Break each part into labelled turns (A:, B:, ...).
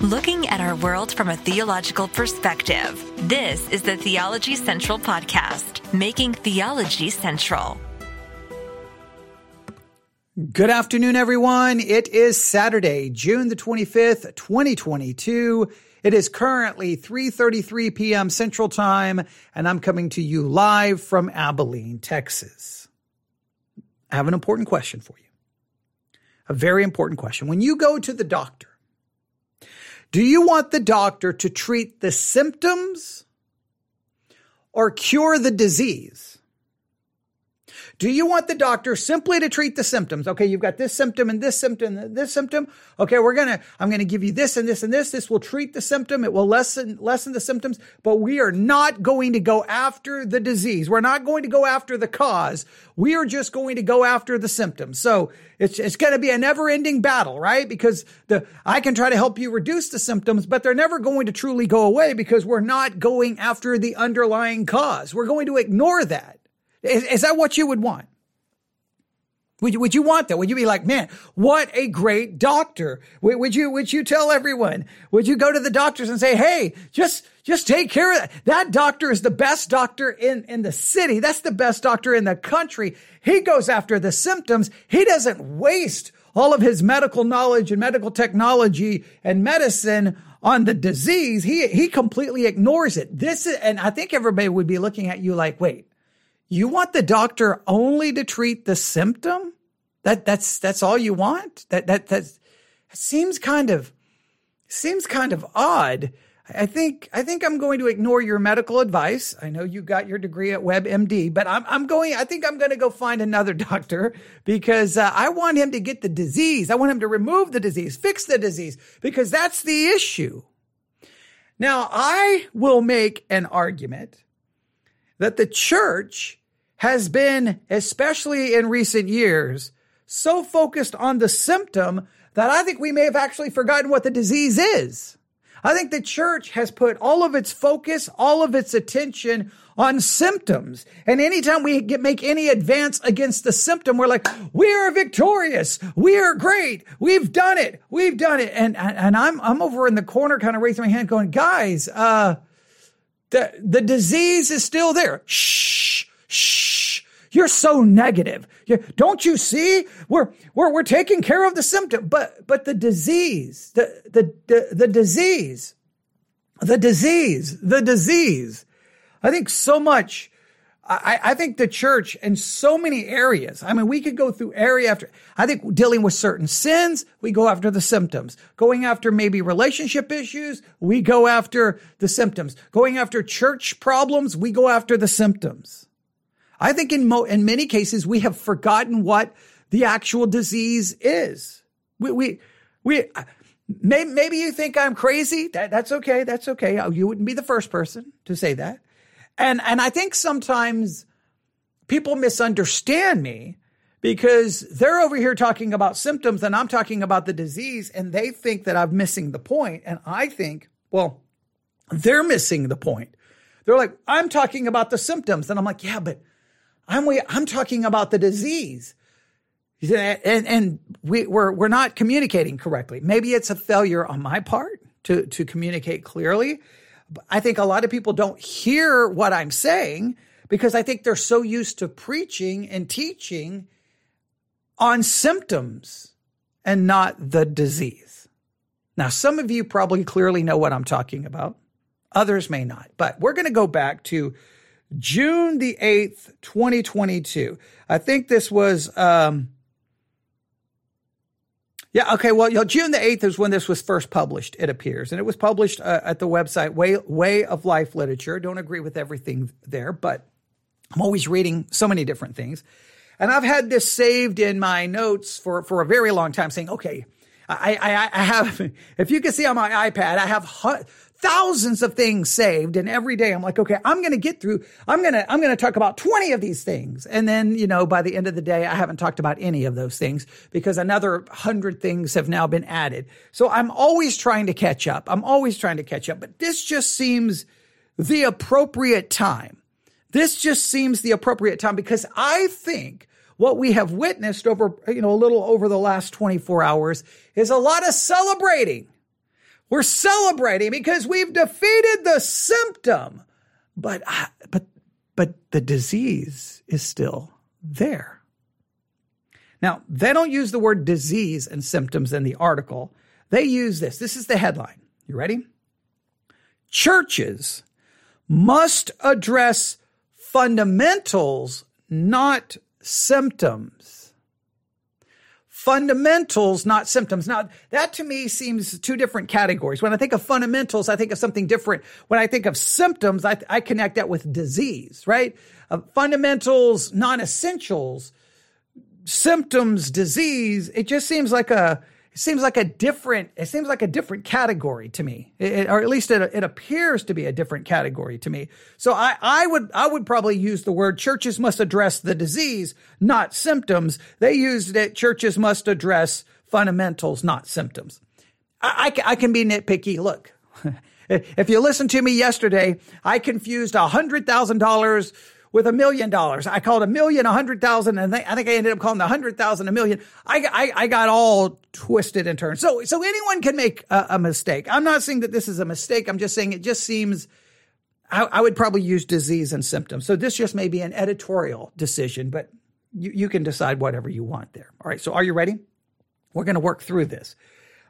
A: looking at our world from a theological perspective. This is the Theology Central Podcast, making theology central.
B: Good afternoon, everyone. It is Saturday, June the 25th, 2022. It is currently 3:33 p.m. Central Time, and I'm coming to you live from Abilene, Texas. I have an important question for you. A very important question. When you go to the doctor, do you want the doctor to treat the symptoms or cure the disease? Do you want the doctor simply to treat the symptoms? Okay, you've got this symptom and this symptom and this symptom. Okay, we're gonna, I'm gonna give you this and this and this. This will treat the symptom. It will lessen, lessen the symptoms, but we are not going to go after the disease. We're not going to go after the cause. We are just going to go after the symptoms. So it's, it's to be a never ending battle, right? Because the, I can try to help you reduce the symptoms, but they're never going to truly go away because we're not going after the underlying cause. We're going to ignore that. Is, is that what you would want? Would you, would you want that? Would you be like, man, what a great doctor? Would, would, you, would you tell everyone? Would you go to the doctors and say, Hey, just, just take care of that. That doctor is the best doctor in, in the city. That's the best doctor in the country. He goes after the symptoms. He doesn't waste all of his medical knowledge and medical technology and medicine on the disease. He, he completely ignores it. This is, and I think everybody would be looking at you like, wait, you want the doctor only to treat the symptom? That that's that's all you want? That that that seems kind of seems kind of odd. I think I think I'm going to ignore your medical advice. I know you got your degree at WebMD, but I'm I'm going. I think I'm going to go find another doctor because uh, I want him to get the disease. I want him to remove the disease, fix the disease, because that's the issue. Now I will make an argument that the church has been, especially in recent years, so focused on the symptom that I think we may have actually forgotten what the disease is. I think the church has put all of its focus, all of its attention on symptoms. And anytime we get, make any advance against the symptom, we're like, we are victorious. We are great. We've done it. We've done it. And, and I'm, I'm over in the corner kind of raising my hand going, guys, uh, the, the disease is still there. Shh, shh you're so negative. Don't you see? We're, we're, we're taking care of the symptom, but, but the disease, the, the, the, the disease, the disease, the disease. I think so much. I, I think the church in so many areas, I mean, we could go through area after, I think dealing with certain sins, we go after the symptoms. Going after maybe relationship issues, we go after the symptoms. Going after church problems, we go after the symptoms. I think in mo- in many cases we have forgotten what the actual disease is. We we we maybe, maybe you think I'm crazy. That that's okay. That's okay. Oh, you wouldn't be the first person to say that. And and I think sometimes people misunderstand me because they're over here talking about symptoms and I'm talking about the disease and they think that I'm missing the point and I think, well, they're missing the point. They're like, I'm talking about the symptoms. And I'm like, yeah, but I'm I'm talking about the disease. And, and we, we're, we're not communicating correctly. Maybe it's a failure on my part to, to communicate clearly. I think a lot of people don't hear what I'm saying because I think they're so used to preaching and teaching on symptoms and not the disease. Now, some of you probably clearly know what I'm talking about. Others may not, but we're going to go back to June the 8th, 2022. I think this was, um, yeah, okay. Well, you know, June the 8th is when this was first published, it appears. And it was published uh, at the website Way, Way of Life Literature. Don't agree with everything there, but I'm always reading so many different things. And I've had this saved in my notes for, for a very long time saying, okay, I, I, I have, if you can see on my iPad, I have thousands of things saved and every day I'm like, okay, I'm going to get through, I'm going to, I'm going to talk about 20 of these things. And then, you know, by the end of the day, I haven't talked about any of those things because another hundred things have now been added. So I'm always trying to catch up. I'm always trying to catch up, but this just seems the appropriate time. This just seems the appropriate time because I think what we have witnessed over, you know, a little over the last 24 hours is a lot of celebrating We're celebrating because we've defeated the symptom. But, but, but the disease is still there. Now, they don't use the word disease and symptoms in the article. They use this. This is the headline. You ready? Churches must address fundamentals, not symptoms. Fundamentals, not symptoms. Now, that to me seems two different categories. When I think of fundamentals, I think of something different. When I think of symptoms, I, I connect that with disease, right? Uh, fundamentals, non essentials, symptoms, disease. It just seems like a, seems like a different it seems like a different category to me. It, or at least it, it appears to be a different category to me. So I, I would i would probably use the word churches must address the disease not symptoms. They used it churches must address fundamentals not symptoms. I, I, I can be nitpicky. Look if you listened to me yesterday i confused a hundred thousand dollars with a million dollars. I called a million a hundred thousand, and I think I ended up calling the hundred thousand a million. I, I, I got all twisted and turned. So so anyone can make a, a, mistake. I'm not saying that this is a mistake. I'm just saying it just seems. I, I, would probably use disease and symptoms. So this just may be an editorial decision, but you, you can decide whatever you want there. All right. So are you ready? We're going to work through this.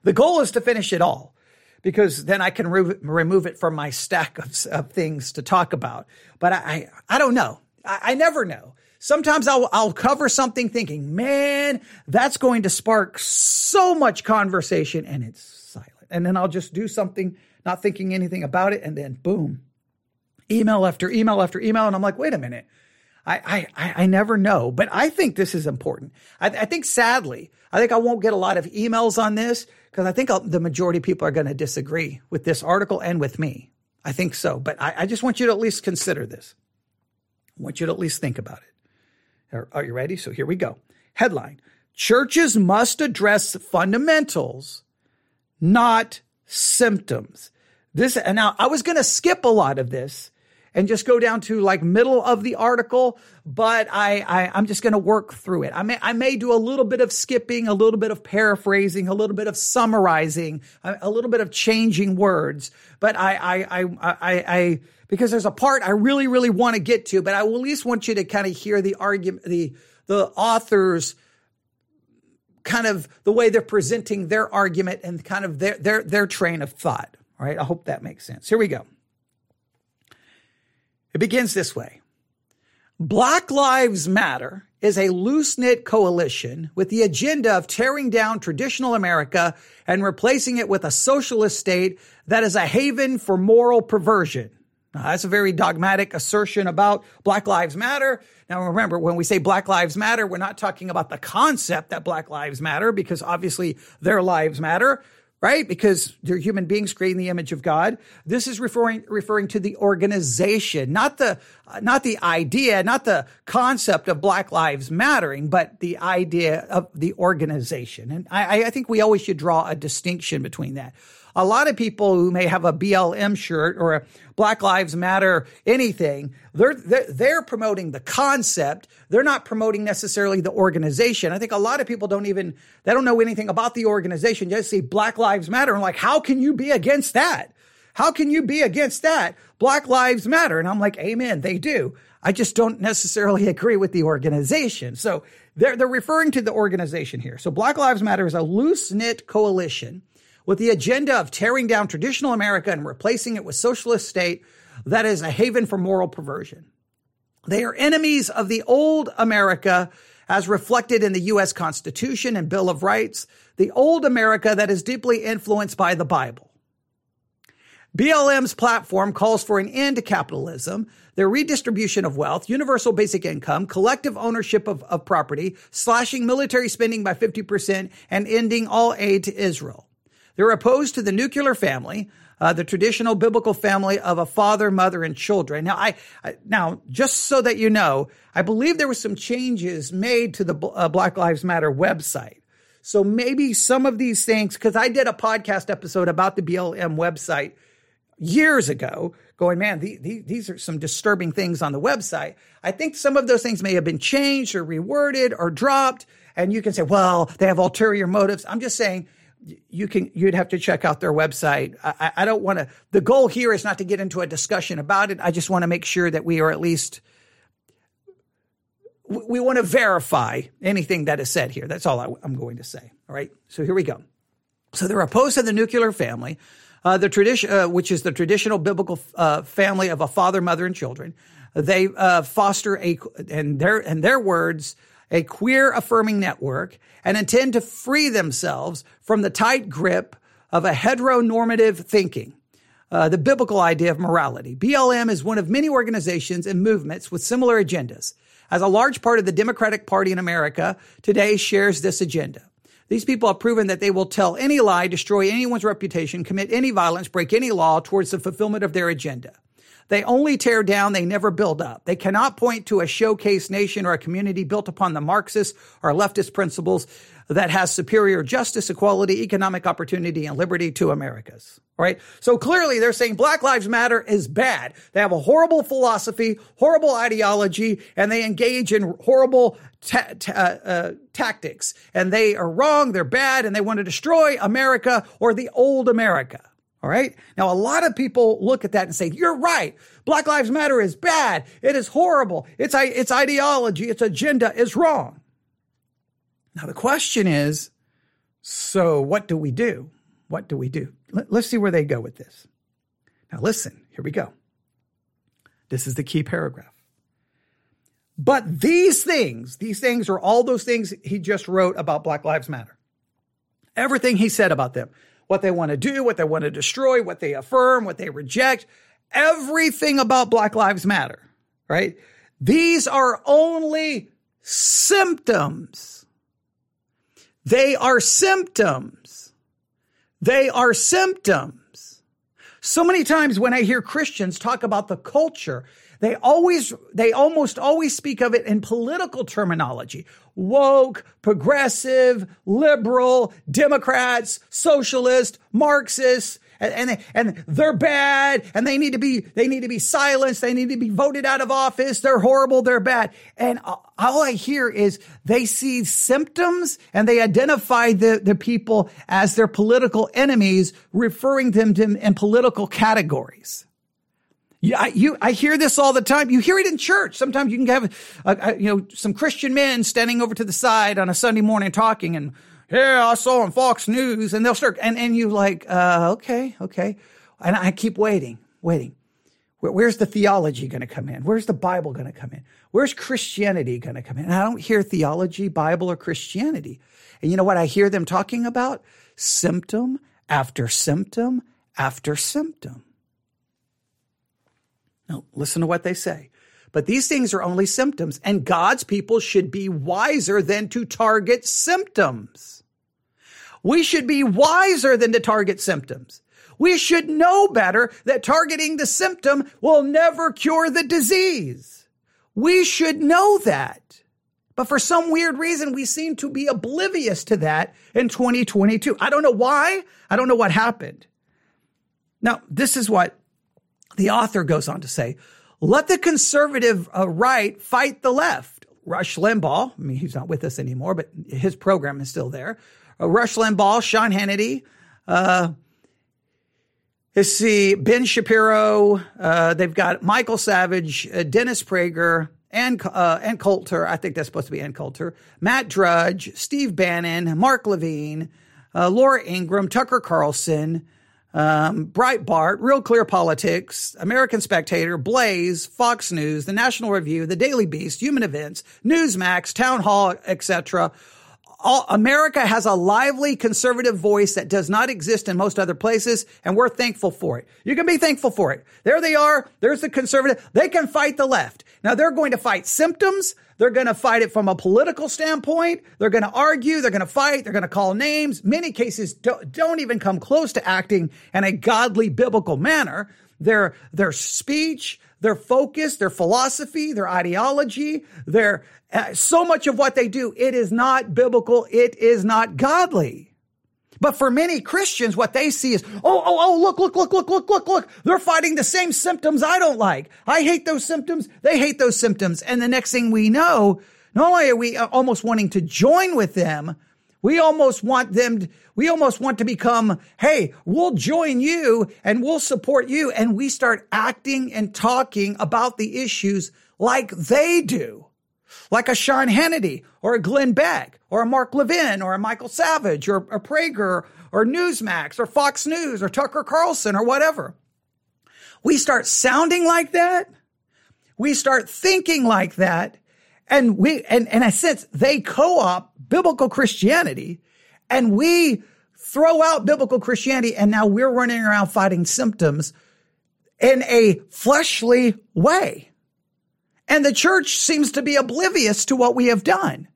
B: The goal is to finish it all because then I can re- remove it from my stack of, of, things to talk about. But I, I, I don't know. I, I, never know. Sometimes I'll, I'll cover something thinking, man, that's going to spark so much conversation and it's silent. And then I'll just do something, not thinking anything about it. And then boom, email after email after email. And I'm like, wait a minute. I, I, I never know, but I think this is important. I, I think sadly, I think I won't get a lot of emails on this because I think uh, the majority of people are going to disagree with this article and with me. I think so, but I, I, just want you to at least consider this. I want you to at least think about it. Are, are you ready? So here we go. Headline Churches must address fundamentals, not symptoms. This, and now I was going to skip a lot of this and just go down to like middle of the article, but I, I am just going to work through it. I may I may do a little bit of skipping, a little bit of paraphrasing, a little bit of summarizing, a, a little bit of changing words, but I I I I, I because there's a part I really really want to get to, but I will at least want you to kind of hear the argument the the authors kind of the way they're presenting their argument and kind of their their their train of thought. All right, I hope that makes sense. Here we go. It begins this way. Black Lives Matter is a loose knit coalition with the agenda of tearing down traditional America and replacing it with a socialist state that is a haven for moral perversion. Now, that's a very dogmatic assertion about Black Lives Matter. Now, remember, when we say Black Lives Matter, we're not talking about the concept that Black Lives Matter because obviously their lives matter right? Because they're human beings creating the image of God. This is referring referring to the organization, not the not the idea, not the concept of Black Lives Mattering, but the idea of the organization. And I, I think we always should draw a distinction between that a lot of people who may have a BLM shirt or a Black Lives Matter anything, they're, they're, they're promoting the concept. They're not promoting necessarily the organization. I think a lot of people don't even, they don't know anything about the organization. Just see Black Lives Matter and like, how can you be against that? How can you be against that? Black Lives Matter. And I'm like, amen, they do. I just don't necessarily agree with the organization. So they're, they're referring to the organization here. So Black Lives Matter is a loose knit coalition with the agenda of tearing down traditional America and replacing it with socialist state that is a haven for moral perversion. They are enemies of the old America as reflected in the U.S. Constitution and Bill of Rights, the old America that is deeply influenced by the Bible. BLM's platform calls for an end to capitalism, their redistribution of wealth, universal basic income, collective ownership of, of property, slashing military spending by 50%, and ending all aid to Israel. They're opposed to the nuclear family, uh, the traditional biblical family of a father, mother, and children. Now, I, I, now just so that you know, I believe there were some changes made to the uh, Black Lives Matter website. So maybe some of these things, because I did a podcast episode about the BLM website years ago, going, man, the, the, these are some disturbing things on the website. I think some of those things may have been changed or reworded or dropped. And you can say, well, they have ulterior motives. I'm just saying you can you'd have to check out their website. I, I don't want to. The goal here is not to get into a discussion about it. I just want to make sure that we are at least we want to verify anything that is said here. That's all I, I'm going to say. All right. So here we go. So they're opposed to the nuclear family, uh, the tradition, uh, which is the traditional biblical uh, family of a father, mother, and children. They uh, foster a, and their and their words, a queer affirming network, and intend to free themselves from the tight grip of a heteronormative thinking. Uh, the biblical idea of morality. BLM is one of many organizations and movements with similar agendas as a large part of the Democratic Party in America today shares this agenda. These people have proven that they will tell any lie, destroy anyone's reputation, commit any violence, break any law towards the fulfillment of their agenda. They only tear down, they never build up. They cannot point to a showcase nation or a community built upon the Marxist or leftist principles that has superior justice, equality, economic opportunity, and liberty to America's. Right? So clearly they're saying Black Lives Matter is bad. They have a horrible philosophy, horrible ideology, and they engage in horrible ta- ta- uh, tactics. And they are wrong, they're bad, and they want to destroy America or the old America. All right. Now, a lot of people look at that and say, you're right. Black Lives Matter is bad. It is horrible. Its, its ideology, its agenda is wrong. Now, the question is so what do we do? What do we do? Let's see where they go with this. Now, listen, here we go. This is the key paragraph. But these things, these things are all those things he just wrote about Black Lives Matter. Everything he said about them, what they want to do, what they want to destroy, what they affirm, what they reject, everything about Black Lives Matter, right? These are only symptoms they are symptoms. They are symptoms. So many times when I hear Christians talk about the culture, they always, they almost always speak of it in political terminology. Woke, progressive, liberal, Democrats, socialist, Marxist and, and, and they're bad and they need to be, they need to be silenced. They need to be voted out of office. They're horrible. They're bad. And all I hear is they see symptoms and they identify the, the people as their political enemies, referring them to in political categories. Yeah, I, you, I hear this all the time. You hear it in church. Sometimes you can have, a, a, you know, some Christian men standing over to the side on a Sunday morning talking and yeah, I saw on Fox News, and they'll start, and, and you like, uh, okay, okay. And I keep waiting, waiting. Where, where's the theology going to come in? Where's the Bible going to come in? Where's Christianity going to come in? And I don't hear theology, Bible, or Christianity. And you know what I hear them talking about? Symptom after symptom after symptom. Now, listen to what they say. But these things are only symptoms, and God's people should be wiser than to target symptoms. We should be wiser than to target symptoms. We should know better that targeting the symptom will never cure the disease. We should know that. But for some weird reason, we seem to be oblivious to that in 2022. I don't know why. I don't know what happened. Now, this is what the author goes on to say. Let the conservative uh, right fight the left. Rush Limbaugh, I mean, he's not with us anymore, but his program is still there Rush Limbaugh, Sean Hannity, uh, let's see, Ben Shapiro. Uh, they've got Michael Savage, uh, Dennis Prager, and uh, Ann Coulter. I think that's supposed to be Ann Coulter. Matt Drudge, Steve Bannon, Mark Levin, uh, Laura Ingraham, Tucker Carlson, um, Breitbart, Real Clear Politics, American Spectator, Blaze, Fox News, The National Review, The Daily Beast, Human Events, Newsmax, Town Hall, etc all, America has a lively conservative voice that does not exist in most other places, and we're thankful for it. You can be thankful for it. There they are. There's the conservative. They can fight the left. Now they're going to fight symptoms. They're going to fight it from a political standpoint. They're going to argue. They're going to fight. They're going to call names. Many cases don't, don't even come close to acting in a godly biblical manner. Their, their speech, their focus, their philosophy, their ideology, their, uh, so much of what they do, it is not biblical. It is not godly. But for many Christians, what they see is, oh, oh, oh, look, look, look, look, look, look, look. They're fighting the same symptoms I don't like. I hate those symptoms. They hate those symptoms. And the next thing we know, not only are we uh, almost wanting to join with them, We almost want them, we almost want to become, hey, we'll join you and we'll support you. And we start acting and talking about the issues like they do. Like a Sean Hannity or a Glenn Beck or a Mark Levin or a Michael Savage or a Prager or Newsmax or Fox News or Tucker Carlson or whatever. We start sounding like that. We start thinking like that. And we, and, and I sense they co-op biblical Christianity and we throw out biblical Christianity and now we're running around fighting symptoms in a fleshly way. And the church seems to be oblivious to what we have done.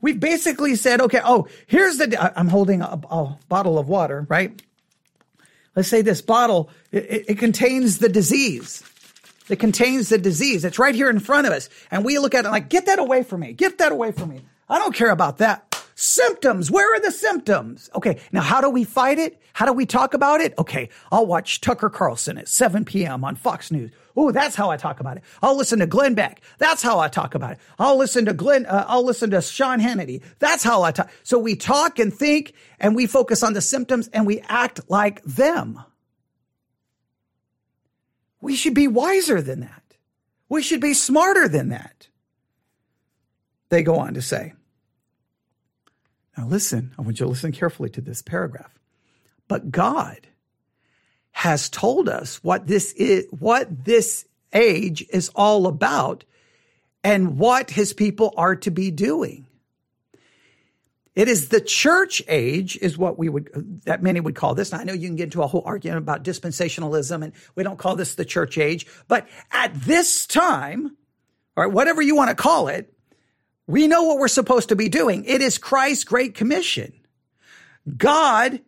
B: We've basically said, okay, oh, here's the, I'm holding a, a bottle of water, right? Let's say this bottle, it, it contains the disease. It contains the disease. It's right here in front of us. And we look at it like, get that away from me. Get that away from me. I don't care about that. Symptoms. Where are the symptoms? Okay. Now, how do we fight it? How do we talk about it? Okay. I'll watch Tucker Carlson at 7 p.m. on Fox News. Oh, that's how I talk about it. I'll listen to Glenn Beck. That's how I talk about it. I'll listen to Glenn, uh, I'll listen to Sean Hannity. That's how I talk. So we talk and think and we focus on the symptoms and we act like them. We should be wiser than that. We should be smarter than that. They go on to say, now, listen, I want you to listen carefully to this paragraph. But God has told us what this is, what this age is all about and what his people are to be doing. It is the church age is what we would, that many would call this. I know you can get into a whole argument about dispensationalism and we don't call this the church age, but at this time, or whatever you want to call it, we know what we're supposed to be doing. It is Christ's great commission. God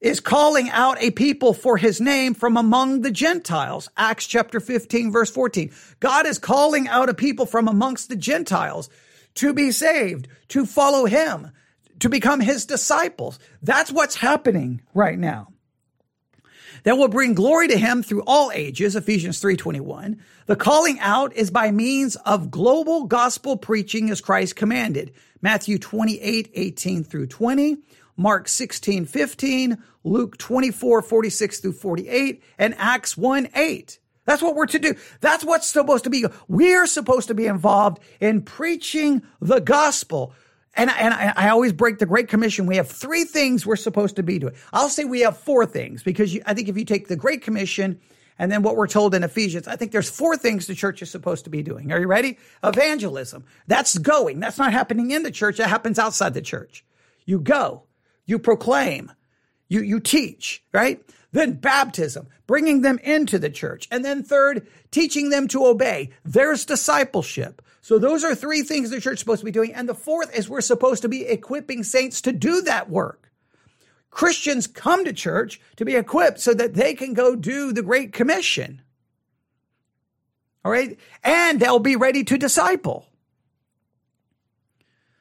B: is calling out a people for his name from among the Gentiles. Acts chapter 15 verse 14. God is calling out a people from amongst the Gentiles to be saved, to follow him, to become his disciples. That's what's happening right now that will bring glory to him through all ages, Ephesians 3.21. The calling out is by means of global gospel preaching as Christ commanded. Matthew 28, 18 through 20, Mark 16, 15, Luke 24, 46 through 48, and Acts 1, 8. That's what we're to do. That's what's supposed to be. We're supposed to be involved in preaching the gospel. And, and I, I, always break the Great Commission. We have three things we're supposed to be doing. I'll say we have four things because you, I think if you take the Great Commission and then what we're told in Ephesians, I think there's four things the church is supposed to be doing. Are you ready? Evangelism. That's going. That's not happening in the church. That happens outside the church. You go, you proclaim, you, you teach, right? Then baptism, bringing them into the church. And then third, teaching them to obey. There's discipleship. So those are three things the church is supposed to be doing. And the fourth is we're supposed to be equipping saints to do that work. Christians come to church to be equipped so that they can go do the Great Commission. All right. And they'll be ready to disciple.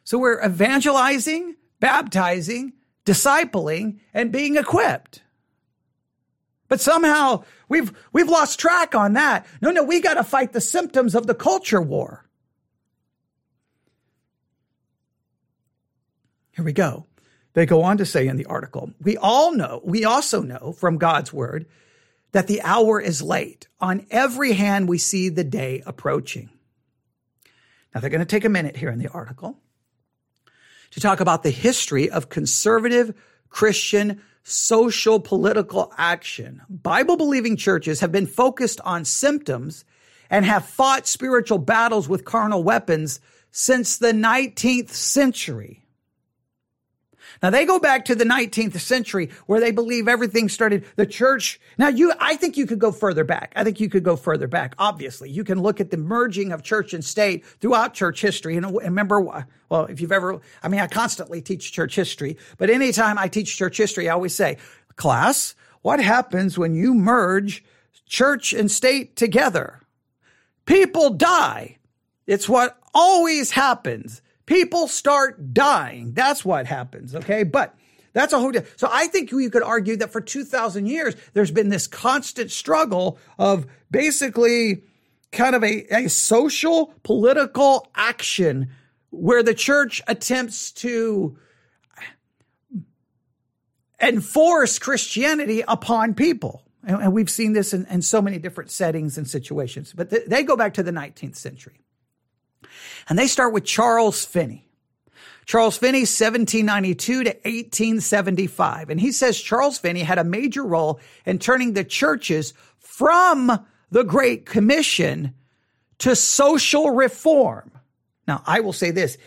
B: So we're evangelizing, baptizing, discipling, and being equipped. But somehow we've, we've lost track on that. No, no, we got to fight the symptoms of the culture war. Here we go. They go on to say in the article, we all know, we also know from God's word that the hour is late. On every hand, we see the day approaching. Now, they're going to take a minute here in the article to talk about the history of conservative Christian social political action. Bible believing churches have been focused on symptoms and have fought spiritual battles with carnal weapons since the 19th century. Now they go back to the 19th century where they believe everything started the church. Now you, I think you could go further back. I think you could go further back. Obviously, you can look at the merging of church and state throughout church history. And remember, well, if you've ever, I mean, I constantly teach church history, but anytime I teach church history, I always say, class, what happens when you merge church and state together? People die. It's what always happens people start dying. That's what happens. Okay. But that's a whole. Deal. So I think you could argue that for 2000 years, there's been this constant struggle of basically kind of a, a social political action where the church attempts to enforce Christianity upon people. And, we've seen this in, in, so many different settings and situations, but th- they go back to the 19th century. And they start with Charles Finney. Charles Finney, 1792 to 1875. And he says Charles Finney had a major role in turning the churches from the Great Commission to social reform. Now, I will say this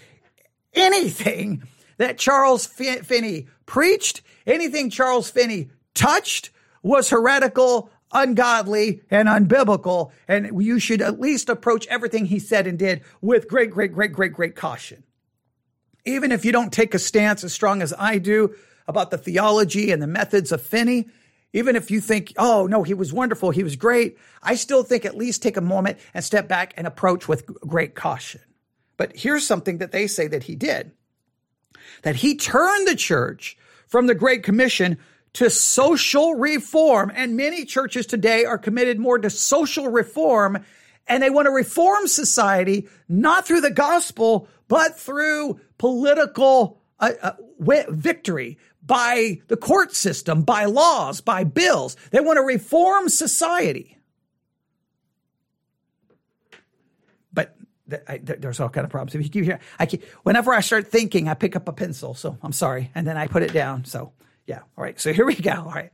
B: anything that Charles Finney preached, anything Charles Finney touched was heretical, ungodly, and unbiblical. And you should at least approach everything he said and did with great, great, great, great, great caution. Even if you don't take a stance as strong as I do about the theology and the methods of Finney, even if you think, oh, no, he was wonderful, he was great, I still think at least take a moment and step back and approach with great caution. But here's something that they say that he did that he turned the church from the Great Commission to social reform. And many churches today are committed more to social reform and they want to reform society not through the gospel, but through political uh, uh, victory by the court system, by laws, by bills. They want to reform society. But I, there's all kind of problems. If you keep hearing, I keep, whenever I start thinking, I pick up a pencil. So I'm sorry, and then I put it down. So yeah, all right. So here we go. All right.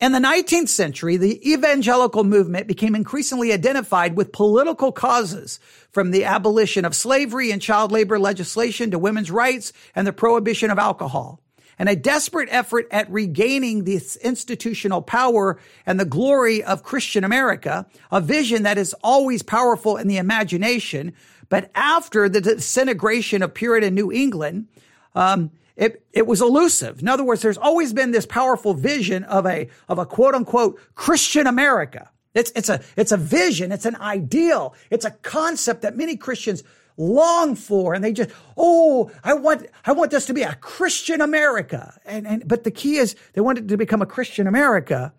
B: In the 19th century, the evangelical movement became increasingly identified with political causes, from the abolition of slavery and child labor legislation to women's rights and the prohibition of alcohol and a desperate effort at regaining this institutional power and the glory of Christian America, a vision that is always powerful in the imagination. But after the disintegration of Puritan New England, um, it, it was elusive. In other words, there's always been this powerful vision of a, of a quote unquote Christian America. It's, it's a, it's a vision. It's an ideal. It's a concept that many Christians long for and they just oh i want i want this to be a christian america and and but the key is they want it to become a christian america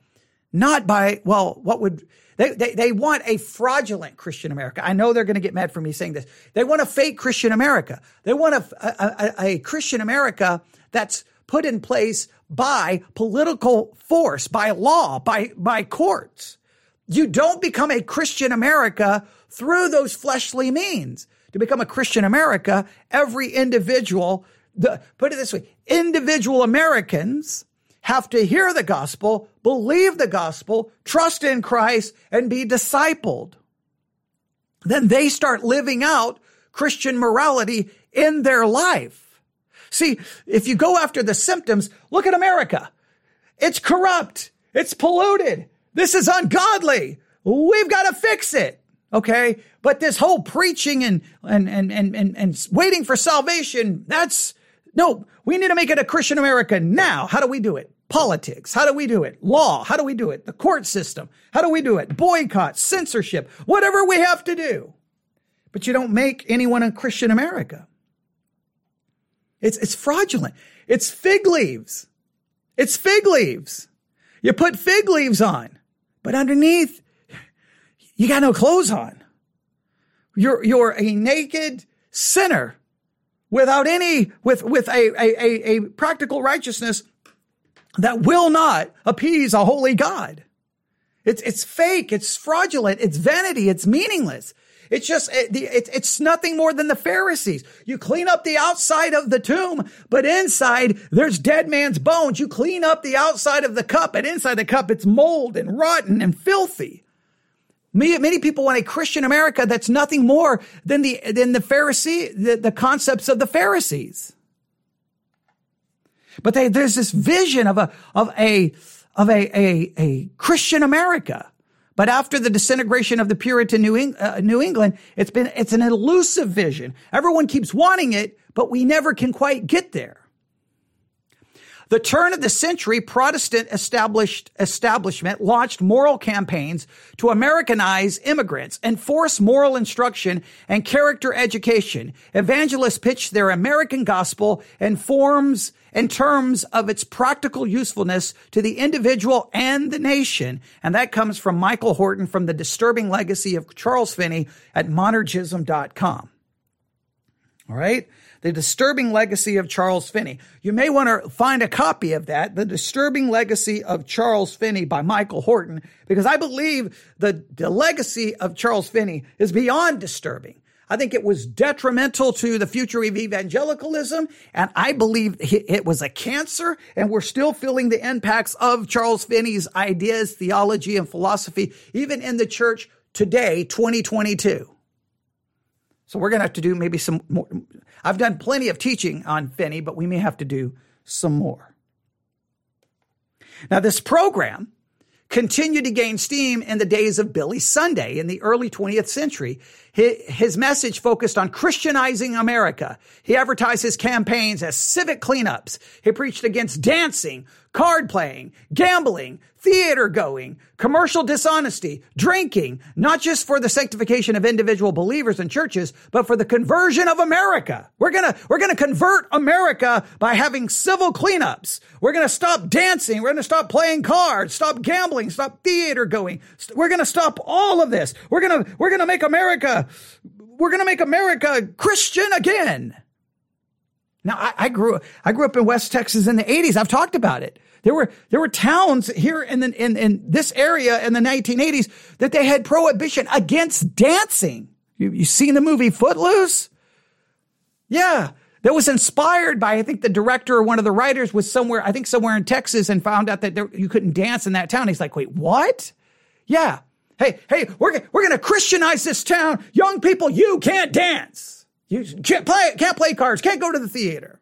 B: not by well what would they, they, they want a fraudulent Christian America. I know they're going to get mad for me saying this. They want a fake Christian America. They want a, a, a, Christian America that's put in place by political force, by law, by, by courts. You don't become a Christian America through those fleshly means to become a Christian America, every individual, the, put it this way, individual Americans have to hear the gospel, believe the gospel, trust in Christ, and be discipled. Then they start living out Christian morality in their life. See, if you go after the symptoms, look at America. It's corrupt. It's polluted. This is ungodly. We've got to fix it. Okay. But this whole preaching and, and, and, and, and, and waiting for salvation, that's, no, we need to make it a Christian America now. How do we do it? Politics. How do we do it? Law. How do we do it? The court system. How do we do it? Boycott, censorship, whatever we have to do. But you don't make anyone a Christian America. It's, it's fraudulent. It's fig leaves. It's fig leaves. You put fig leaves on, but underneath you got no clothes on. You're, you're a naked sinner without any, with, with a, a, a, a practical righteousness that will not appease a holy God. It's, it's fake. It's fraudulent. It's vanity. It's meaningless. It's just, it, it, it's nothing more than the Pharisees. You clean up the outside of the tomb, but inside there's dead man's bones. You clean up the outside of the cup, and inside the cup it's mold and rotten and filthy. Many people want a Christian America that's nothing more than the, than the Pharisee, the, the concepts of the Pharisees. But they, there's this vision of a, of a, of a, a, a Christian America. But after the disintegration of the Puritan New, Eng, uh, New England, it's been, it's an elusive vision. Everyone keeps wanting it, but we never can quite get there. The turn of the century Protestant establishment launched moral campaigns to Americanize immigrants, enforce moral instruction and character education. Evangelists pitched their American gospel in forms in terms of its practical usefulness to the individual and the nation. And that comes from Michael Horton from the disturbing legacy of Charles Finney at monergism.com. All right. The Disturbing Legacy of Charles Finney. You may want to find a copy of that, The Disturbing Legacy of Charles Finney by Michael Horton, because I believe the, the legacy of Charles Finney is beyond disturbing. I think it was detrimental to the future of evangelicalism. And I believe it was a cancer. And we're still feeling the impacts of Charles Finney's ideas, theology, and philosophy, even in the church today, 2022. So we're going to have to do maybe some more. I've done plenty of teaching on Finney, but we may have to do some more. Now, this program continued to gain steam in the days of Billy Sunday in the early 20th century. His message focused on Christianizing America. He advertised his campaigns as civic cleanups. He preached against dancing, card playing, gambling, theater going, commercial dishonesty, drinking, not just for the sanctification of individual believers and churches, but for the conversion of America. We're gonna, we're gonna convert America by having civil cleanups. We're gonna stop dancing. We're gonna stop playing cards, stop gambling, stop theater going. We're gonna stop all of this. We're gonna, we're gonna make America, we're gonna make America Christian again. Now, I, I, grew I grew up in West Texas in the 80s. I've talked about it. There were there were towns here in the, in in this area in the 1980s that they had prohibition against dancing. You you seen the movie Footloose? Yeah, that was inspired by I think the director or one of the writers was somewhere I think somewhere in Texas and found out that there, you couldn't dance in that town. He's like, wait, what? Yeah. Hey, hey, we're we're gonna Christianize this town. Young people, you can't dance. You can't play, can't play cards, can't go to the theater.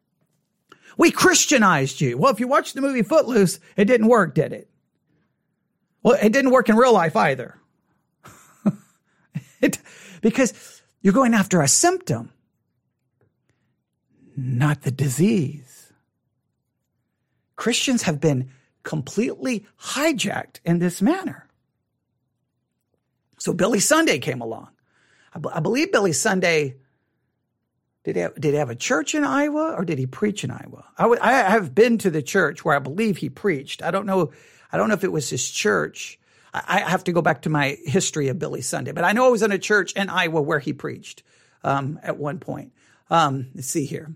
B: We Christianized you. Well, if you watched the movie Footloose, it didn't work, did it? Well, it didn't work in real life either. it, because you're going after a symptom, not the disease. Christians have been completely hijacked in this manner. So Billy Sunday came along. I, b- I believe Billy Sunday did he, have, did he have a church in Iowa or did he preach in Iowa? I, w- I have been to the church where I believe he preached. I don't know. I don't know if it was his church. I, I have to go back to my history of Billy Sunday, but I know I was in a church in Iowa where he preached um, at one point. Um, let's see here.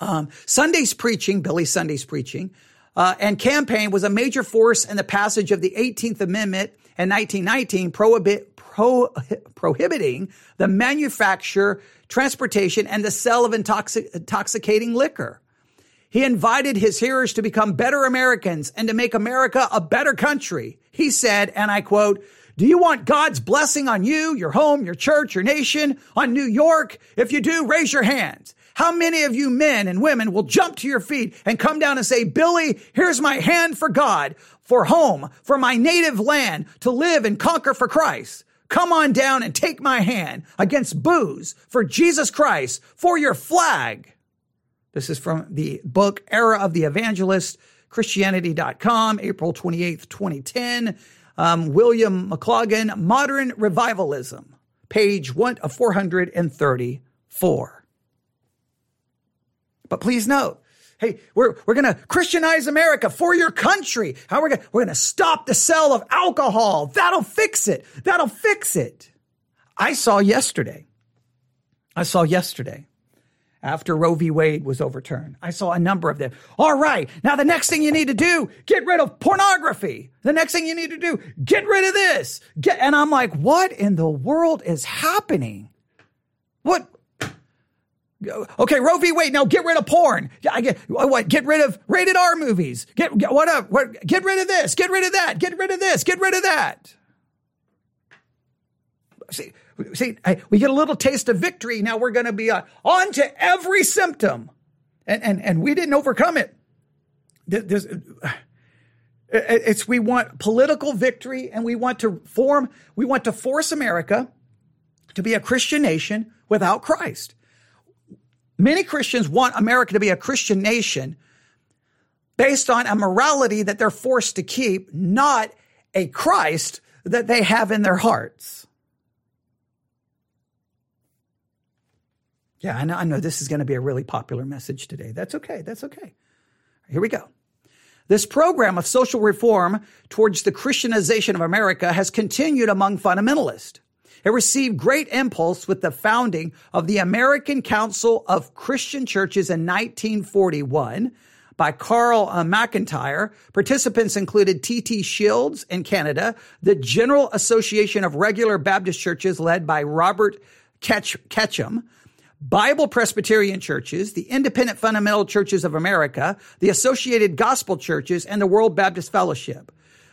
B: Um, Sunday's preaching, Billy Sunday's preaching, uh, and campaign was a major force in the passage of the 18th Amendment in 1919, prohibit, pro, prohibiting the manufacture, transportation, and the sale of intoxic, intoxicating liquor. He invited his hearers to become better Americans and to make America a better country. He said, and I quote, do you want God's blessing on you, your home, your church, your nation, on New York? If you do, raise your hands. How many of you men and women will jump to your feet and come down and say, Billy, here's my hand for God, for home, for my native land, to live and conquer for Christ? Come on down and take my hand against booze for Jesus Christ, for your flag. This is from the book Era of the Evangelist, Christianity.com, April 28th, 2010. Um, William McLoughlin, Modern Revivalism, page one of 434. But please note, hey, we're, we're going to Christianize America for your country. How we're going we're going to stop the sale of alcohol. That'll fix it. That'll fix it. I saw yesterday. I saw yesterday after Roe v. Wade was overturned. I saw a number of them. All right. Now the next thing you need to do, get rid of pornography. The next thing you need to do, get rid of this. Get, and I'm like, what in the world is happening? What, Okay, Roe v. Wade. Now get rid of porn. I get what? Get rid of rated R movies. Get, get what up? What? Get rid of this. Get rid of that. Get rid of this. Get rid of that. See, see, we get a little taste of victory. Now we're going to be uh, on to every symptom, and and and we didn't overcome it. There's, it's we want political victory, and we want to form. We want to force America to be a Christian nation without Christ. Many Christians want America to be a Christian nation based on a morality that they're forced to keep, not a Christ that they have in their hearts. Yeah, I know, I know this is going to be a really popular message today. That's okay. That's okay. Here we go. This program of social reform towards the Christianization of America has continued among fundamentalists. It received great impulse with the founding of the American Council of Christian Churches in 1941 by Carl uh, McIntire. Participants included T.T. Shields in Canada, the General Association of Regular Baptist Churches led by Robert Ketch- Ketcham, Bible Presbyterian churches, the Independent Fundamental Churches of America, the Associated Gospel Churches, and the World Baptist Fellowship.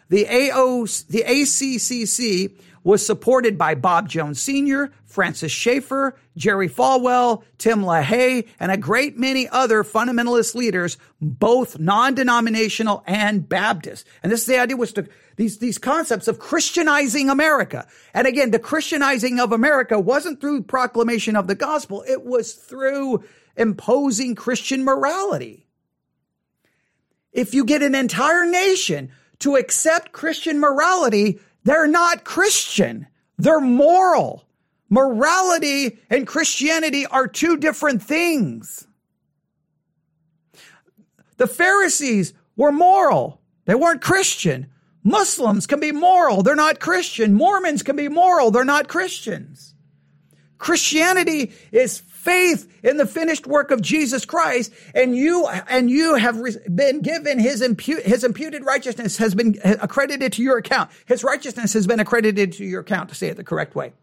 B: The AO, the ACCC was supported by Bob Jones Sr., Francis Schaeffer, Jerry Falwell, Tim LaHaye, and a great many other fundamentalist leaders, both non-denominational and Baptist. And this is the idea was to these, these concepts of Christianizing America. And again, the Christianizing of America wasn't through proclamation of the gospel. It was through imposing Christian morality. If you get an entire nation to accept Christian morality, they're not Christian. They're moral. Morality and Christianity are two different things. The Pharisees were moral. They weren't Christian. Muslims can be moral. They're not Christian. Mormons can be moral. They're not Christians. Christianity is faith in the finished work of Jesus Christ and you and you have been given his his imputed righteousness has been accredited to your account. His righteousness has been accredited to your account to say it the correct way.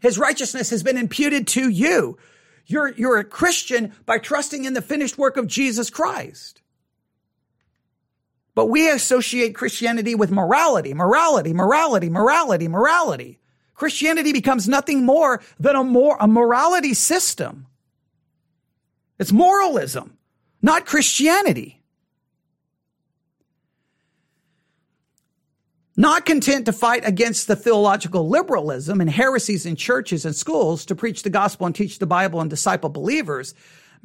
B: His righteousness has been imputed to you. You're you're a Christian by trusting in the finished work of Jesus Christ. But we associate Christianity with morality morality morality morality morality Christianity becomes nothing more than a more, a morality system. It's moralism, not Christianity. Not content to fight against the theological liberalism and heresies in churches and schools to preach the gospel and teach the Bible and disciple believers,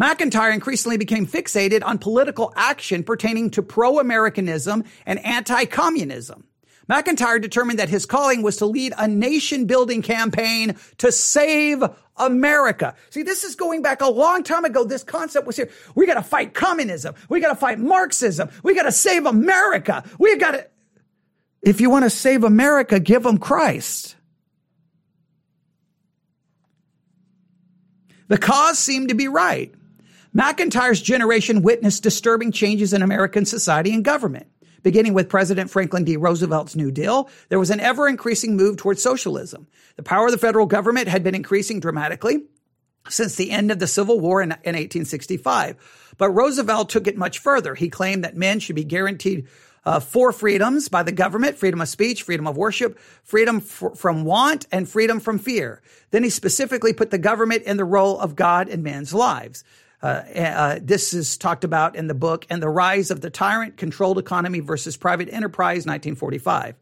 B: McIntire increasingly became fixated on political action pertaining to pro-Americanism and anti-communism. McIntire determined that his calling was to lead a nation building campaign to save America. See, this is going back a long time ago. This concept was here. We got to fight communism. We got to fight Marxism. We got to save America. We got to, if you want to save America, give them Christ. The cause seemed to be right. McIntire's generation witnessed disturbing changes in American society and government. Beginning with President Franklin D. Roosevelt's New Deal, there was an ever increasing move towards socialism. The power of the federal government had been increasing dramatically since the end of the Civil War in, in 1865. But Roosevelt took it much further. He claimed that men should be guaranteed uh, four freedoms by the government freedom of speech, freedom of worship, freedom f- from want, and freedom from fear. Then he specifically put the government in the role of God in men's lives. Uh, uh, this is talked about in the book and the rise of the tyrant controlled economy versus private enterprise 1945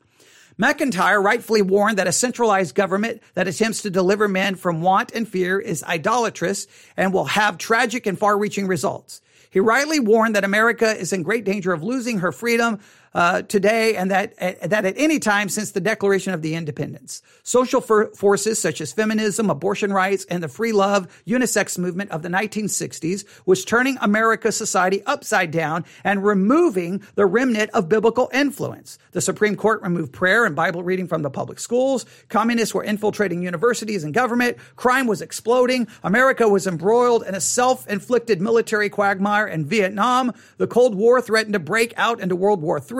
B: McIntire rightfully warned that a centralized government that attempts to deliver men from want and fear is idolatrous and will have tragic and far reaching results. He rightly warned that America is in great danger of losing her freedom uh, today and that, uh, that at any time since the Declaration of the Independence. Social for- forces such as feminism, abortion rights, and the free love unisex movement of the 1960s was turning America's society upside down and removing the remnant of biblical influence. The Supreme Court removed prayer and Bible reading from the public schools. Communists were infiltrating universities and government. Crime was exploding. America was embroiled in a self-inflicted military quagmire in Vietnam. The Cold War threatened to break out into World War III.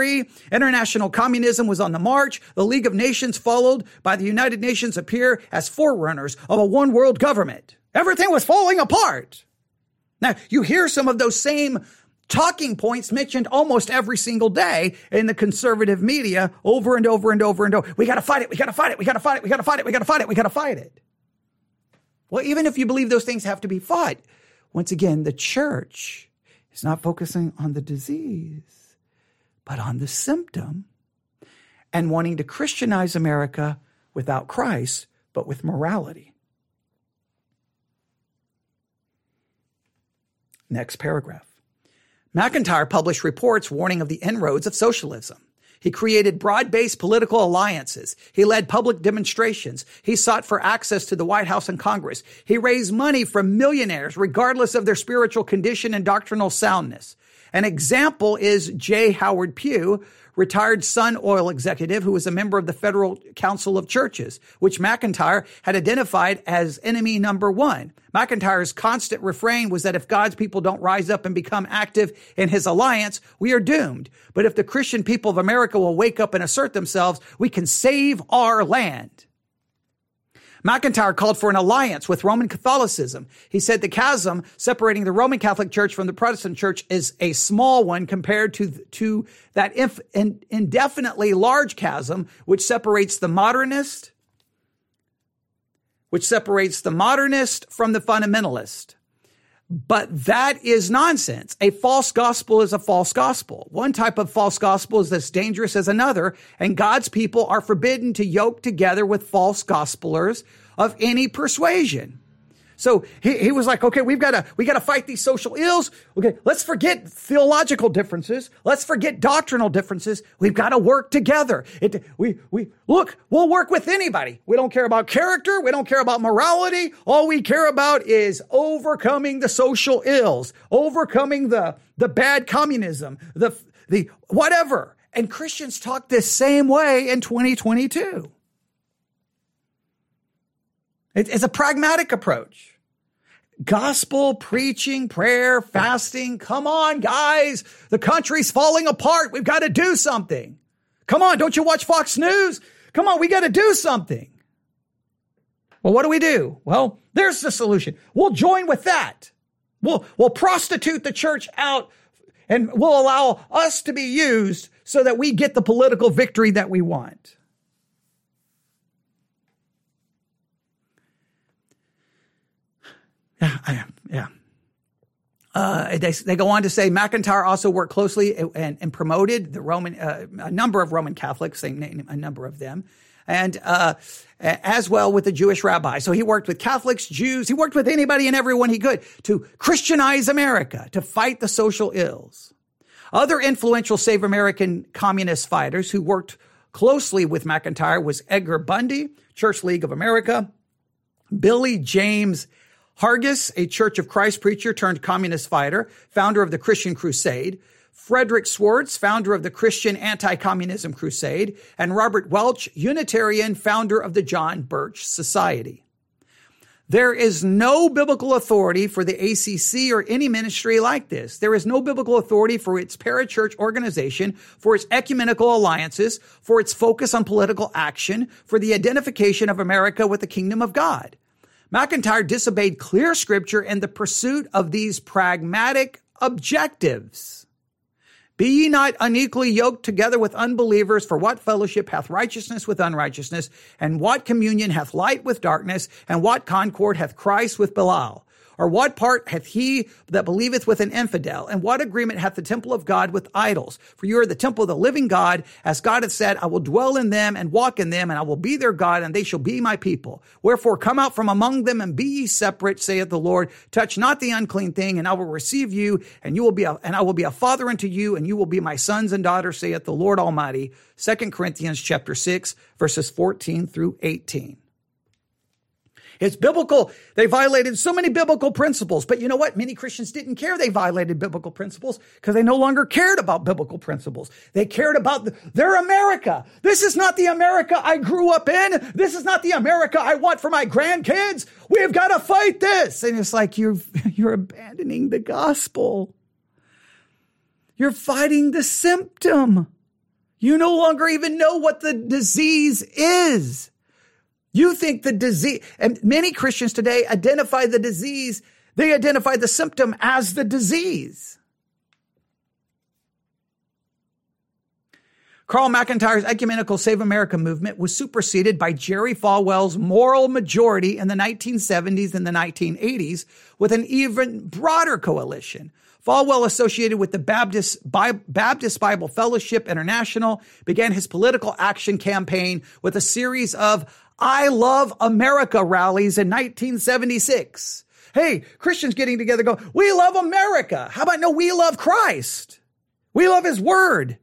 B: International communism was on the march. The League of Nations, followed by the United Nations, appear as forerunners of a one world government. Everything was falling apart. Now, you hear some of those same talking points mentioned almost every single day in the conservative media over and over and over and over. We got to fight it. We got to fight it. We got to fight it. We got to fight it. We got to fight it. We got to fight it. Well, even if you believe those things have to be fought, once again, the church is not focusing on the disease but on the symptom and wanting to Christianize America without Christ, but with morality. Next paragraph. McIntire published reports warning of the inroads of socialism. He created broad-based political alliances. He led public demonstrations. He sought for access to the White House and Congress. He raised money from millionaires regardless of their spiritual condition and doctrinal soundness. An example is J. Howard Pew, retired Sun Oil executive who was a member of the Federal Council of Churches, which McIntire had identified as enemy number one. McIntire's constant refrain was that if God's people don't rise up and become active in his alliance, we are doomed. But if the Christian people of America will wake up and assert themselves, we can save our land. McIntire called for an alliance with Roman Catholicism. He said the chasm separating the Roman Catholic Church from the Protestant Church is a small one compared to, to that inf- in, indefinitely large chasm which separates the modernist, which separates the modernist from the fundamentalist. But that is nonsense. A false gospel is a false gospel. One type of false gospel is as dangerous as another, and God's people are forbidden to yoke together with false gospelers of any persuasion. So he, he was like, okay, we've got to, we got to fight these social ills. Okay. Let's forget theological differences. Let's forget doctrinal differences. We've got to work together. It, we, we, look, we'll work with anybody. We don't care about character. We don't care about morality. All we care about is overcoming the social ills, overcoming the, the bad communism, the, the whatever. And Christians talk this same way in 2022. It's a pragmatic approach. Gospel, preaching, prayer, fasting. Come on, guys. The country's falling apart. We've got to do something. Come on. Don't you watch Fox News? Come on. We got to do something. Well, what do we do? Well, there's the solution. We'll join with that. We'll, we'll prostitute the church out and we'll allow us to be used so that we get the political victory that we want. Yeah, I, am yeah. Uh, they, they go on to say McIntire also worked closely and, and promoted the Roman, uh, a number of Roman Catholics, name a number of them, and uh, as well with the Jewish rabbi. So he worked with Catholics, Jews, he worked with anybody and everyone he could to Christianize America, to fight the social ills. Other influential Save American communist fighters who worked closely with McIntire was Edgar Bundy, Church League of America, Billy James Hargis, a Church of Christ preacher turned communist fighter, founder of the Christian Crusade, Frederick Schwarz, founder of the Christian Anti-Communism Crusade, and Robert Welch, Unitarian, founder of the John Birch Society. There is no biblical authority for the ACC or any ministry like this. There is no biblical authority for its parachurch organization, for its ecumenical alliances, for its focus on political action, for the identification of America with the kingdom of God. McIntire disobeyed clear scripture in the pursuit of these pragmatic objectives. Be ye not unequally yoked together with unbelievers, for what fellowship hath righteousness with unrighteousness, and what communion hath light with darkness, and what concord hath Christ with Belial? Or what part hath he that believeth with an infidel? And what agreement hath the temple of God with idols? For you are the temple of the living God. As God hath said, I will dwell in them and walk in them, and I will be their God, and they shall be my people. Wherefore come out from among them and be ye separate, saith the Lord. Touch not the unclean thing, and I will receive you, and you will be a, and I will be a father unto you, and you will be my sons and daughters, saith the Lord Almighty. Second Corinthians chapter 6, verses 14 through 18. It's biblical. They violated so many biblical principles. But you know what? Many Christians didn't care they violated biblical principles because they no longer cared about biblical principles. They cared about their America. This is not the America I grew up in. This is not the America I want for my grandkids. We've got to fight this. And it's like you're, you're abandoning the gospel. You're fighting the symptom. You no longer even know what the disease is. You think the disease, and many Christians today identify the disease, they identify the symptom as the disease. Carl McIntire's ecumenical Save America movement was superseded by Jerry Falwell's moral majority in the 1970s and the 1980s with an even broader coalition. Falwell, associated with the Baptist, Baptist Bible Fellowship International, began his political action campaign with a series of I Love America rallies in 1976. Hey, Christians getting together go, we love America. How about no, we love Christ. We love his word.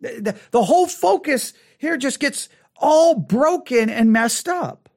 B: The, the, the whole focus here just gets all broken and messed up.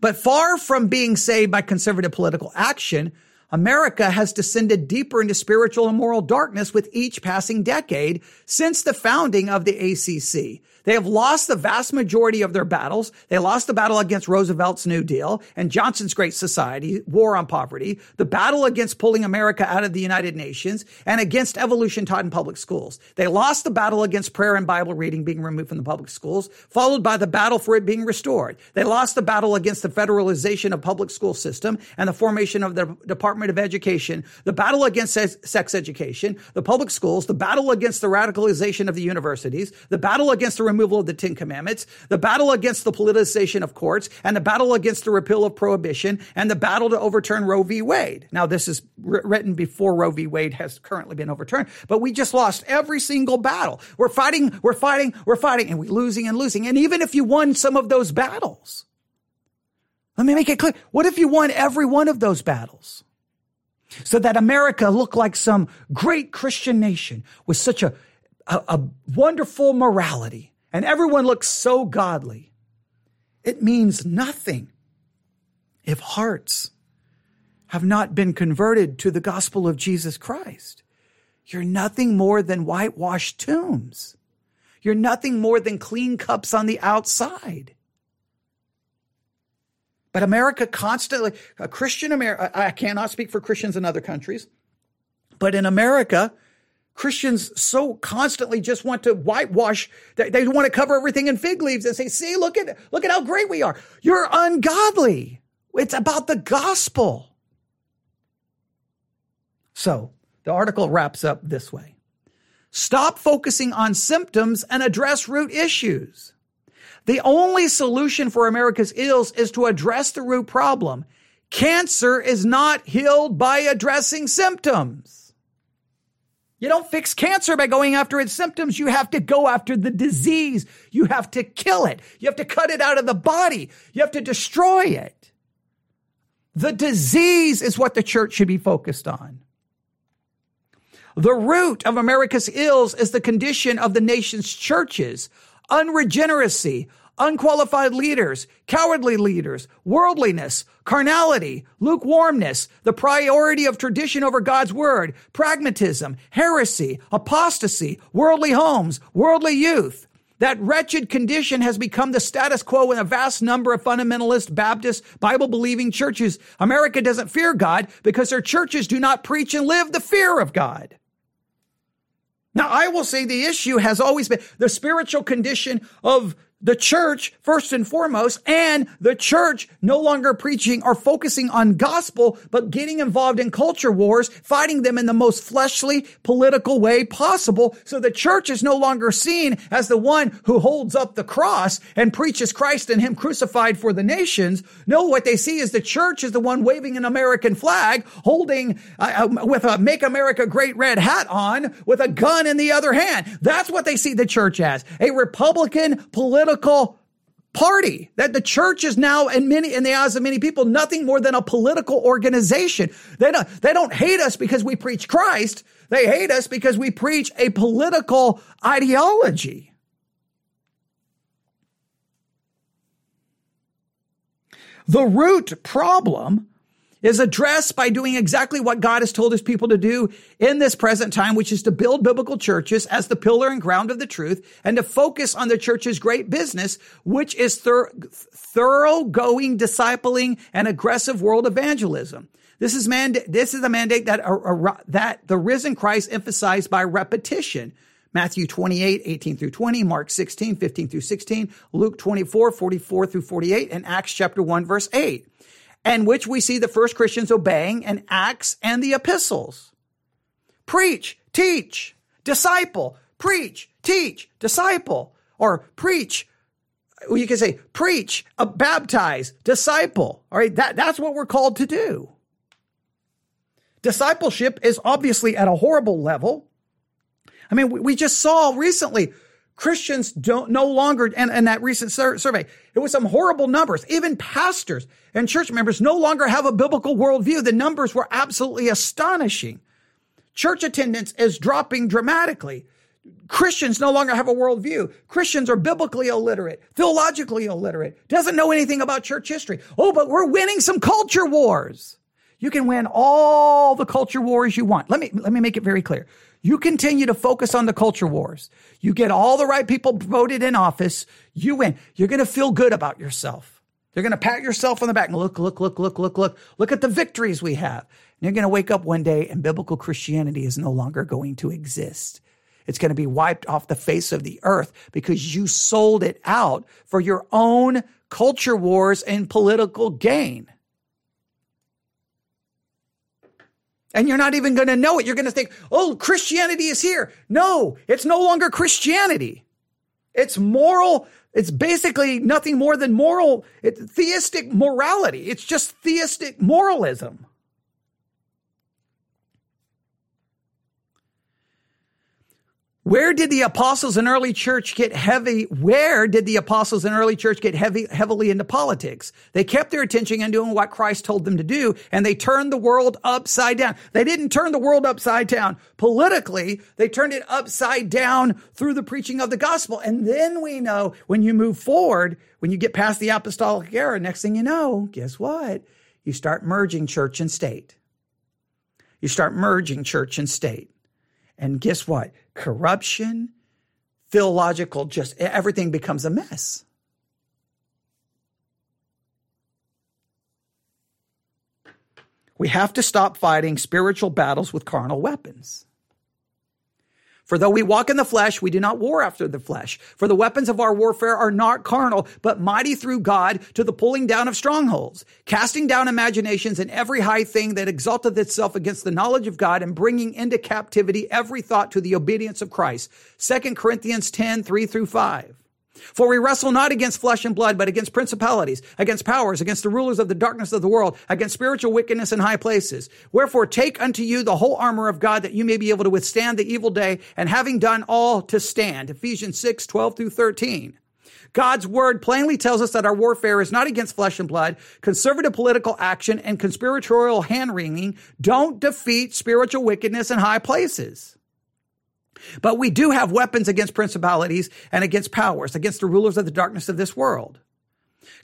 B: But far from being saved by conservative political action, America has descended deeper into spiritual and moral darkness with each passing decade since the founding of the ACC. They have lost the vast majority of their battles. They lost the battle against Roosevelt's New Deal and Johnson's Great Society, war on poverty, the battle against pulling America out of the United Nations, and against evolution taught in public schools. They lost the battle against prayer and Bible reading being removed from the public schools, followed by the battle for it being restored. They lost the battle against the federalization of public school system and the formation of the Department of Education, the battle against sex education, the public schools, the battle against the radicalization of the universities, the battle against the removal of the Ten Commandments, the battle against the politicization of courts, and the battle against the repeal of prohibition, and the battle to overturn Roe v. Wade. Now, this is written before Roe v. Wade has currently been overturned, but we just lost every single battle. We're fighting, we're fighting, we're fighting, and we're losing and losing. And even if you won some of those battles, let me make it clear. What if you won every one of those battles? So that America looked like some great Christian nation with such a, a, a wonderful morality and everyone looks so godly. It means nothing if hearts have not been converted to the gospel of Jesus Christ. You're nothing more than whitewashed tombs. You're nothing more than clean cups on the outside. But America constantly, a Christian America, I cannot speak for Christians in other countries, but in America, Christians so constantly just want to whitewash. They, they want to cover everything in fig leaves and say, see, look at, look at how great we are. You're ungodly. It's about the gospel. So the article wraps up this way. Stop focusing on symptoms and address root issues. The only solution for America's ills is to address the root problem. Cancer is not healed by addressing symptoms. You don't fix cancer by going after its symptoms. You have to go after the disease. You have to kill it. You have to cut it out of the body. You have to destroy it. The disease is what the church should be focused on. The root of America's ills is the condition of the nation's churches, unregeneracy, unqualified leaders, cowardly leaders, worldliness, carnality, lukewarmness, the priority of tradition over God's word, pragmatism, heresy, apostasy, worldly homes, worldly youth. That wretched condition has become the status quo in a vast number of fundamentalist Baptist Bible believing churches. America doesn't fear God because their churches do not preach and live the fear of God. Now, I will say the issue has always been the spiritual condition of the church first and foremost and the church no longer preaching or focusing on gospel, but getting involved in culture wars, fighting them in the most fleshly political way possible. So the church is no longer seen as the one who holds up the cross and preaches Christ and him crucified for the nations. No, what they see is the church is the one waving an American flag, holding uh, uh with a make America great red hat on with a gun in the other hand. That's what they see the church as a Republican political political party that the church is now in many in the eyes of many people nothing more than a political organization. They don't they don't hate us because we preach christ. They hate us because we preach a political ideology. The root problem is addressed by doing exactly what God has told his people to do in this present time, which is to build biblical churches as the pillar and ground of the truth and to focus on the church's great business, which is thor- thorough going, discipling and aggressive world evangelism. This is mand- this is a mandate that, uh, uh, that the risen Christ emphasized by repetition. Matthew 28, 18 through 20, Mark 16, 15 through 16, Luke 24, 44 through 48, and Acts chapter 1, verse 8 and which we see the first Christians obeying in Acts and the epistles. Preach, teach, disciple, preach, teach, disciple, or preach. You can say preach, uh, baptize, disciple. All right. That, that's what we're called to do. Discipleship is obviously at a horrible level. I mean, we, we just saw recently Christians don't no longer, and, and that recent sur- survey, it was some horrible numbers. Even pastors and church members no longer have a biblical worldview. The numbers were absolutely astonishing. Church attendance is dropping dramatically. Christians no longer have a worldview. Christians are biblically illiterate, theologically illiterate, doesn't know anything about church history. Oh, but we're winning some culture wars. You can win all the culture wars you want. Let me, let me make it very clear. You continue to focus on the culture wars. You get all the right people voted in office. You win. You're going to feel good about yourself. You're going to pat yourself on the back and look, look, look, look, look, look, look at the victories we have. And you're going to wake up one day and biblical Christianity is no longer going to exist. It's going to be wiped off the face of the earth because you sold it out for your own culture wars and political gain. And you're not even going to know it. You're going to think, oh, Christianity is here. No, it's no longer Christianity. It's moral. It's basically nothing more than moral, it's theistic morality. It's just theistic moralism. Where did the apostles in early church get heavy? Where did the apostles in early church get heavy, heavily into politics? They kept their attention on doing what Christ told them to do, and they turned the world upside down. They didn't turn the world upside down politically. They turned it upside down through the preaching of the gospel. And then we know when you move forward, when you get past the apostolic era, next thing you know, guess what? You start merging church and state. You start merging church and state. And guess what? Corruption, theological, just everything becomes a mess. We have to stop fighting spiritual battles with carnal weapons. For though we walk in the flesh, we do not war after the flesh. For the weapons of our warfare are not carnal, but mighty through God to the pulling down of strongholds, casting down imaginations and every high thing that exalteth itself against the knowledge of God and bringing into captivity every thought to the obedience of Christ. 2 Corinthians 10, 3 through 5. For we wrestle not against flesh and blood, but against principalities, against powers, against the rulers of the darkness of the world, against spiritual wickedness in high places. Wherefore take unto you the whole armor of God that you may be able to withstand the evil day, and having done all to stand. Ephesians 6, 12 through 13. God's word plainly tells us that our warfare is not against flesh and blood. Conservative political action and conspiratorial hand wringing don't defeat spiritual wickedness in high places. But we do have weapons against principalities and against powers, against the rulers of the darkness of this world.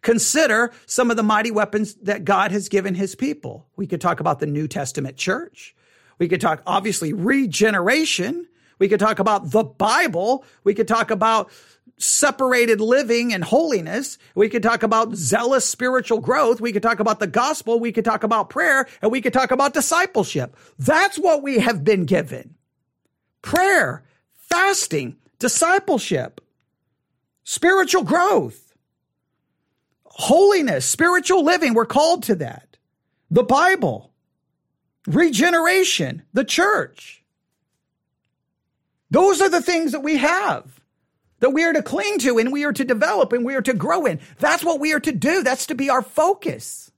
B: Consider some of the mighty weapons that God has given his people. We could talk about the New Testament church. We could talk, obviously, regeneration. We could talk about the Bible. We could talk about separated living and holiness. We could talk about zealous spiritual growth. We could talk about the gospel. We could talk about prayer and we could talk about discipleship. That's what we have been given prayer, fasting, discipleship, spiritual growth, holiness, spiritual living. We're called to that. The Bible, regeneration, the church. Those are the things that we have that we are to cling to and we are to develop and we are to grow in. That's what we are to do. That's to be our focus.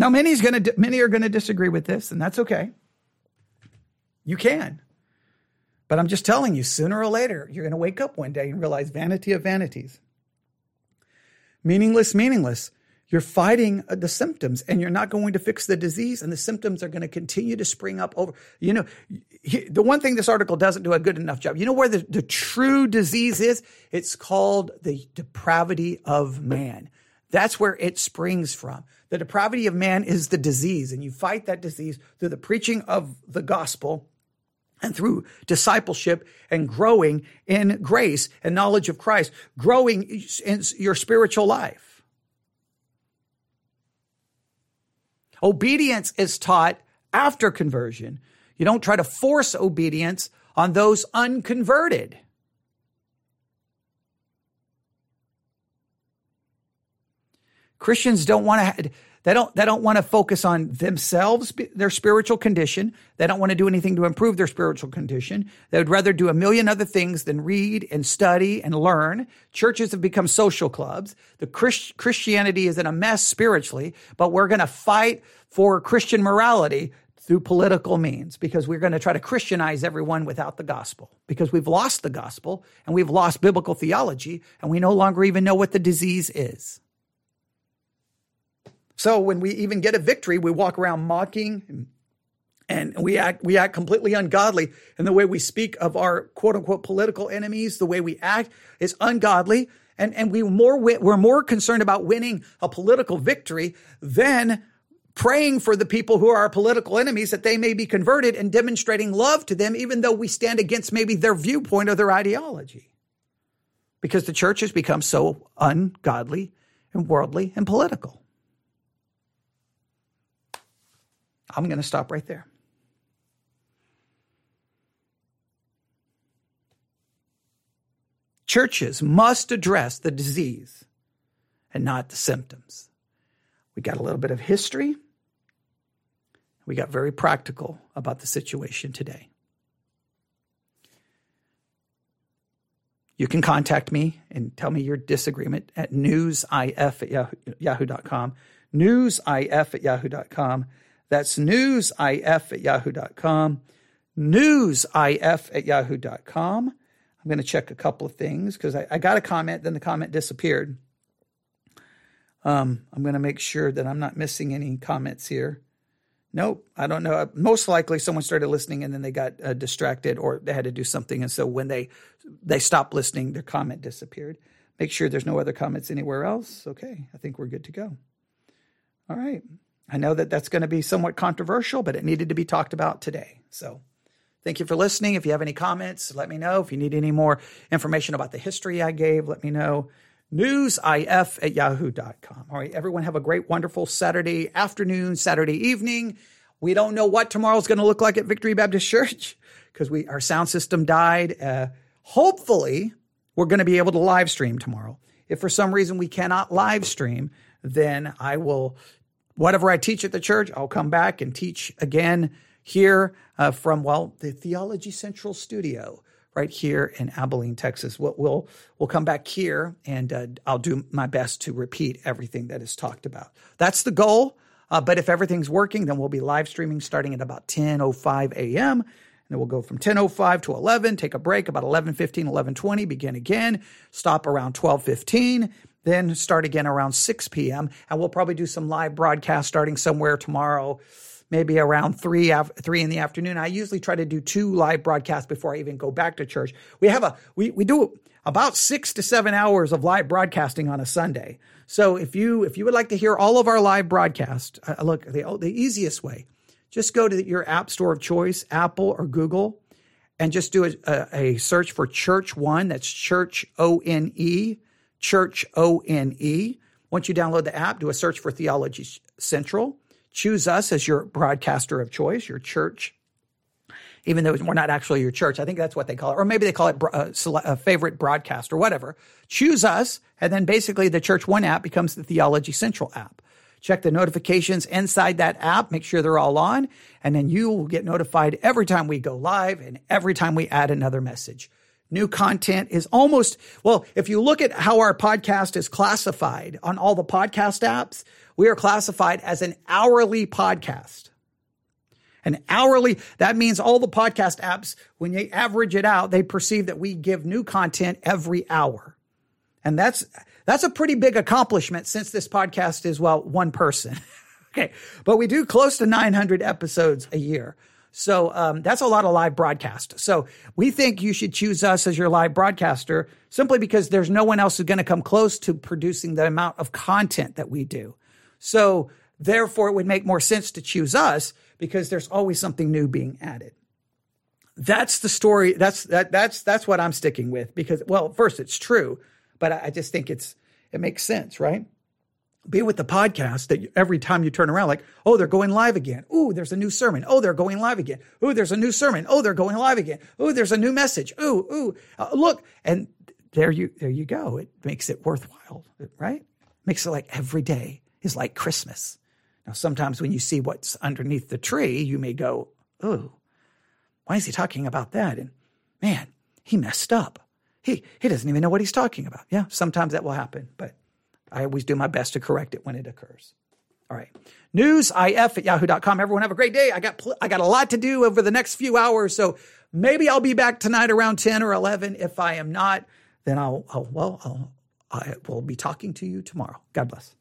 B: Now, many's gonna, many are going to disagree with this, and that's okay. You can. But I'm just telling you, sooner or later, you're going to wake up one day and realize vanity of vanities. Meaningless, meaningless. You're fighting uh, the symptoms and you're not going to fix the disease, and the symptoms are going to continue to spring up over. You know, the one thing this article doesn't do a good enough job, you know where the, the true disease is? It's called the depravity of man. That's where it springs from. The depravity of man is the disease, and you fight that disease through the preaching of the gospel and through discipleship and growing in grace and knowledge of Christ, growing in your spiritual life. Obedience is taught after conversion. You don't try to force obedience on those unconverted. Christians don't want to they don't they don't want to focus on themselves their spiritual condition. They don't want to do anything to improve their spiritual condition. They would rather do a million other things than read and study and learn. Churches have become social clubs. The Christ, Christianity is in a mess spiritually, but we're going to fight for Christian morality through political means because we're going to try to Christianize everyone without the gospel because we've lost the gospel and we've lost biblical theology and we no longer even know what the disease is. So when we even get a victory, we walk around mocking and, we act we act completely ungodly. And the way we speak of our quote unquote political enemies, the way we act is ungodly. And, and we more, we're more concerned about winning a political victory than praying for the people who are our political enemies that they may be converted and demonstrating love to them, even though we stand against maybe their viewpoint or their ideology. Because the church has become so ungodly and worldly and political. I'm going to stop right there. Churches must address the disease and not the symptoms. We got a little bit of history. We got very practical about the situation today. You can contact me and tell me your disagreement at newsif at yahoo.com. Newsif at yahoo.com. That's newsif at yahoo.com. Newsif at yahoo.com. I'm going to check a couple of things because I, I, got a comment, then the comment disappeared. Um, I'm going to make sure that I'm not missing any comments here. Nope, I don't know. Most likely, someone started listening and then they got uh, distracted, or they had to do something, and so when they they stopped listening, their comment disappeared. Make sure there's no other comments anywhere else. Okay, I think we're good to go. All right. I know that that's going to be somewhat controversial, but it needed to be talked about today. So Thank you for listening. If you have any comments, let me know. If you need any more information about the history I gave, let me know. Newsif at yahoo.com. All right, everyone have a great, wonderful Saturday afternoon, Saturday evening. We don't know what tomorrow's going to look like at Victory Baptist Church because we our sound system died. Uh, hopefully, we're going to be able to live stream tomorrow. If for some reason we cannot live stream, then I will, whatever I teach at the church, I'll come back and teach again here uh, from, well, the Theology Central studio right here in Abilene, Texas. We'll, we'll, we'll come back here and uh, I'll do my best to repeat everything that is talked about. That's the goal. Uh, but if everything's working, then we'll be live streaming starting at about 10.05 a.m. And then we'll go from 10.05 to 11, take a break about 11.15, 11.20, begin again, stop around 12.15, then start again around 6 p.m. And we'll probably do some live broadcast starting somewhere tomorrow maybe around three three in the afternoon. I usually try to do two live broadcasts before I even go back to church. We have a we we do about six to seven hours of live broadcasting on a Sunday. So if you if you would like to hear all of our live broadcast, uh, look the the easiest way, just go to your app store of choice, Apple or Google, and just do a, a, a search for Church One. That's Church O N E, Church O N E. Once you download the app, do a search for Theology Central choose us as your broadcaster of choice, your church, even though we're not actually your church. I think that's what they call it. Or maybe they call it a, uh, a favorite broadcast or whatever. Choose us. And then basically the Church One app becomes the Theology Central app. Check the notifications inside that app. Make sure they're all on. And then you will get notified every time we go live and every time we add another message. New content is almost, well, if you look at how our podcast is classified on all the podcast apps, we are classified as an hourly podcast. An hourly, that means all the podcast apps, when they average it out, they perceive that we give new content every hour. And that's, that's a pretty big accomplishment since this podcast is, well, one person. okay. But we do close to 900 episodes a year. So um, that's a lot of live broadcast. So we think you should choose us as your live broadcaster simply because there's no one else who's going to come close to producing the amount of content that we do. So therefore, it would make more sense to choose us because there's always something new being added. That's the story. That's that. That's that's what I'm sticking with because well, first it's true, but I, I just think it's it makes sense, right? Be with the podcast that every time you turn around, like, oh, they're going live again. Oh, there's a new sermon. Oh, they're going live again. Oh, there's a new sermon. Oh, they're going live again. Oh, there's a new message. Oh, oh, uh, look, and there you there you go. It makes it worthwhile, right? Makes it like every day is like Christmas. Now, sometimes when you see what's underneath the tree, you may go, oh, why is he talking about that? And man, he messed up. He, he doesn't even know what he's talking about. Yeah, sometimes that will happen, but I always do my best to correct it when it occurs. All right. Newsif at yahoo.com. Everyone have a great day. I got, pl- I got a lot to do over the next few hours. So maybe I'll be back tonight around 10 or 11. If I am not, then I'll, I'll well, I'll, I will be talking to you tomorrow. God bless.